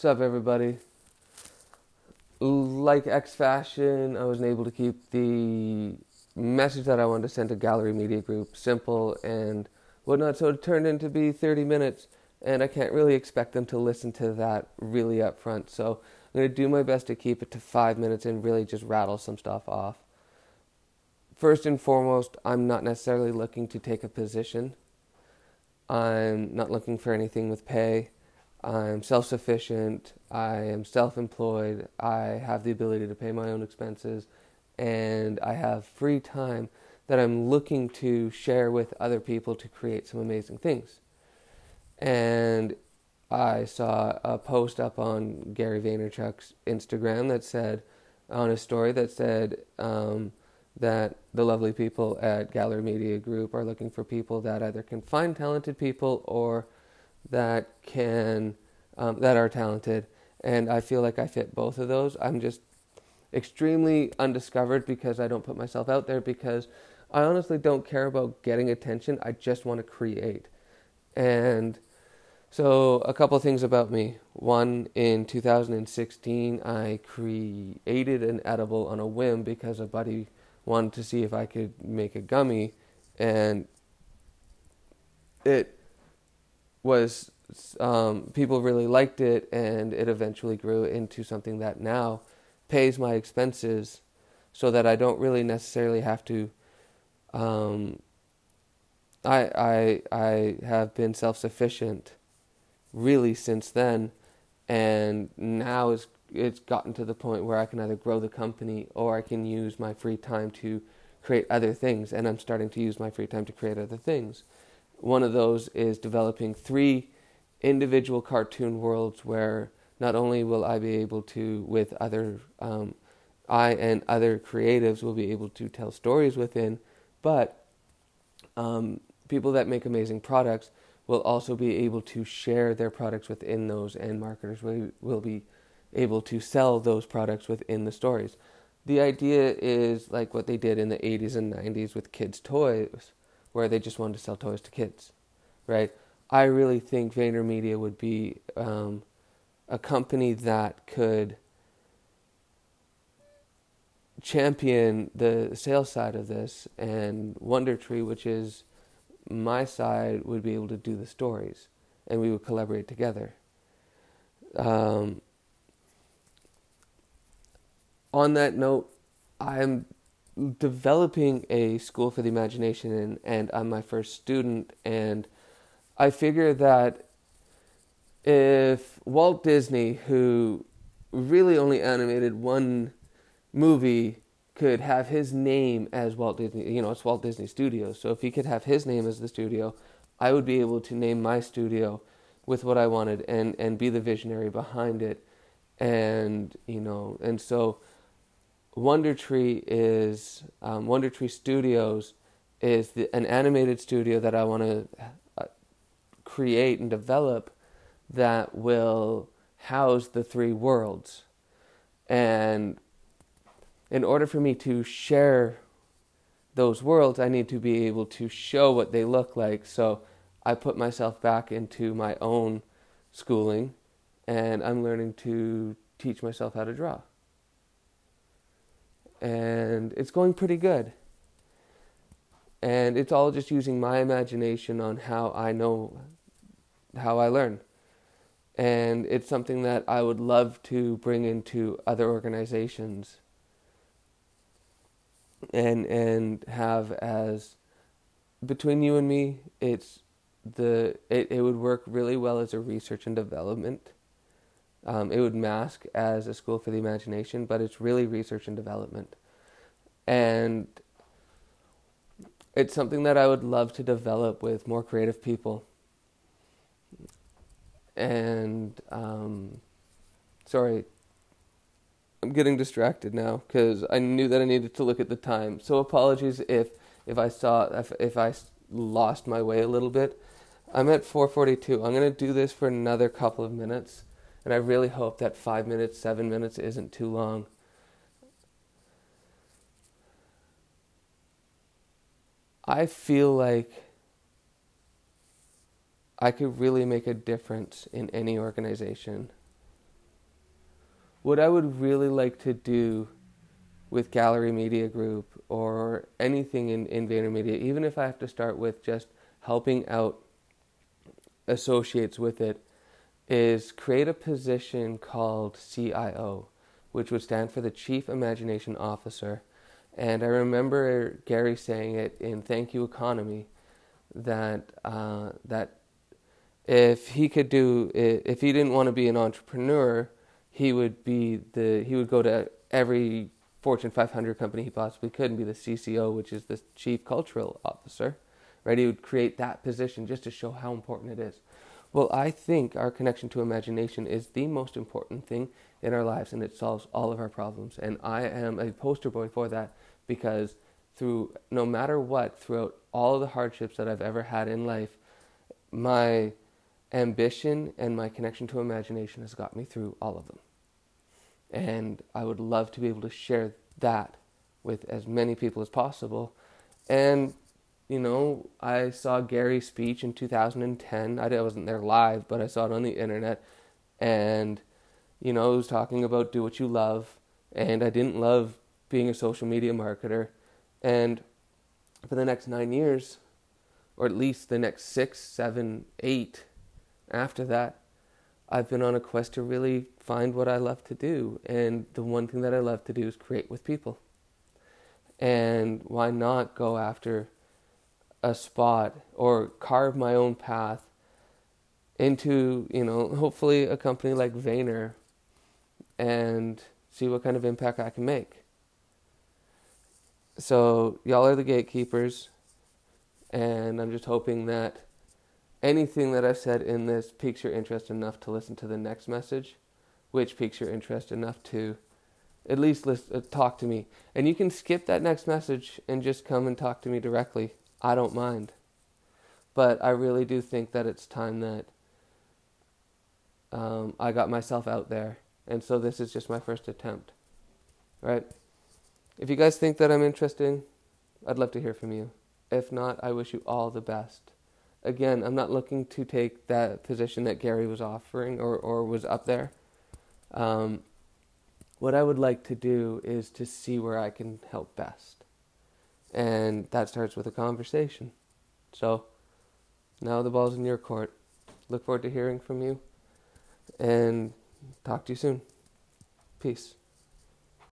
What's up, everybody? Like X Fashion, I wasn't able to keep the message that I wanted to send to Gallery Media Group simple and whatnot, so it turned into be 30 minutes, and I can't really expect them to listen to that really up front. So I'm going to do my best to keep it to five minutes and really just rattle some stuff off. First and foremost, I'm not necessarily looking to take a position. I'm not looking for anything with pay. I'm self sufficient, I am self employed, I have the ability to pay my own expenses, and I have free time that I'm looking to share with other people to create some amazing things. And I saw a post up on Gary Vaynerchuk's Instagram that said, on a story that said um, that the lovely people at Gallery Media Group are looking for people that either can find talented people or that can um, that are talented, and I feel like I fit both of those. I'm just extremely undiscovered because I don't put myself out there because I honestly don't care about getting attention. I just want to create, and so a couple things about me. One, in 2016, I created an edible on a whim because a buddy wanted to see if I could make a gummy, and it was um, people really liked it, and it eventually grew into something that now pays my expenses, so that I don't really necessarily have to. Um, I I I have been self sufficient, really since then, and now it's it's gotten to the point where I can either grow the company or I can use my free time to create other things, and I'm starting to use my free time to create other things. One of those is developing three individual cartoon worlds where not only will I be able to, with other, um, I and other creatives will be able to tell stories within, but um, people that make amazing products will also be able to share their products within those, and marketers will, will be able to sell those products within the stories. The idea is like what they did in the 80s and 90s with kids' toys, where they just wanted to sell toys to kids, right? I really think VaynerMedia would be um, a company that could champion the sales side of this, and Wonder Tree, which is my side, would be able to do the stories, and we would collaborate together. Um, on that note, I'm developing a school for the imagination, and, and I'm my first student, and I figure that if Walt Disney, who really only animated one movie, could have his name as Walt Disney, you know, it's Walt Disney Studios. So if he could have his name as the studio, I would be able to name my studio with what I wanted and and be the visionary behind it. And you know, and so Wonder Tree is um, Wonder Tree Studios is the, an animated studio that I want to create and develop that will house the three worlds. And in order for me to share those worlds, I need to be able to show what they look like. So I put myself back into my own schooling and I'm learning to teach myself how to draw. And it's going pretty good. And it's all just using my imagination on how I know how I learn. And it's something that I would love to bring into other organizations and and have as between you and me it's the it, it would work really well as a research and development um, it would mask as a school for the imagination but it's really research and development and it's something that i would love to develop with more creative people and um, sorry, I'm getting distracted now because I knew that I needed to look at the time. So apologies if if I saw if if I lost my way a little bit. I'm at 4:42. I'm gonna do this for another couple of minutes, and I really hope that five minutes, seven minutes isn't too long. I feel like I could really make a difference in any organization what I would really like to do with Gallery Media Group or anything in, in VaynerMedia, even if I have to start with just helping out associates with it, is create a position called CIO, which would stand for the Chief Imagination Officer. And I remember Gary saying it in Thank You Economy that uh, that if he could do if he didn't want to be an entrepreneur, he would be the he would go to every Fortune 500 company he possibly could and be the CCO, which is the Chief Cultural Officer. Right? He would create that position just to show how important it is. Well, I think our connection to imagination is the most important thing in our lives and it solves all of our problems. And I am a poster boy for that because through no matter what, throughout all the hardships that I've ever had in life, my ambition and my connection to imagination has got me through all of them. And I would love to be able to share that with as many people as possible. And, you know, I saw Gary's speech in 2010. I wasn't there live, but I saw it on the internet. And, you know, it was talking about do what you love. And I didn't love being a social media marketer. And for the next nine years, or at least the next six, seven, eight after that, I've been on a quest to really find what I love to do. And the one thing that I love to do is create with people. And why not go after a spot or carve my own path into, you know, hopefully a company like Vayner and see what kind of impact I can make. So, y'all are the gatekeepers, and I'm just hoping that anything that I've said in this piques your interest enough to listen to the next message, which piques your interest enough to at least list, uh, talk to me. And you can skip that next message and just come and talk to me directly. I don't mind. But I really do think that it's time that um, I got myself out there. And so this is just my first attempt. Right? If you guys think that I'm interesting, I'd love to hear from you. If not, I wish you all the best again, I'm not looking to take that position that Gary was offering or, or was up there. Um, what I would like to do is to see where I can help best. And that starts with a conversation. So now the ball's in your court. Look forward to hearing from you and talk to you soon. Peace.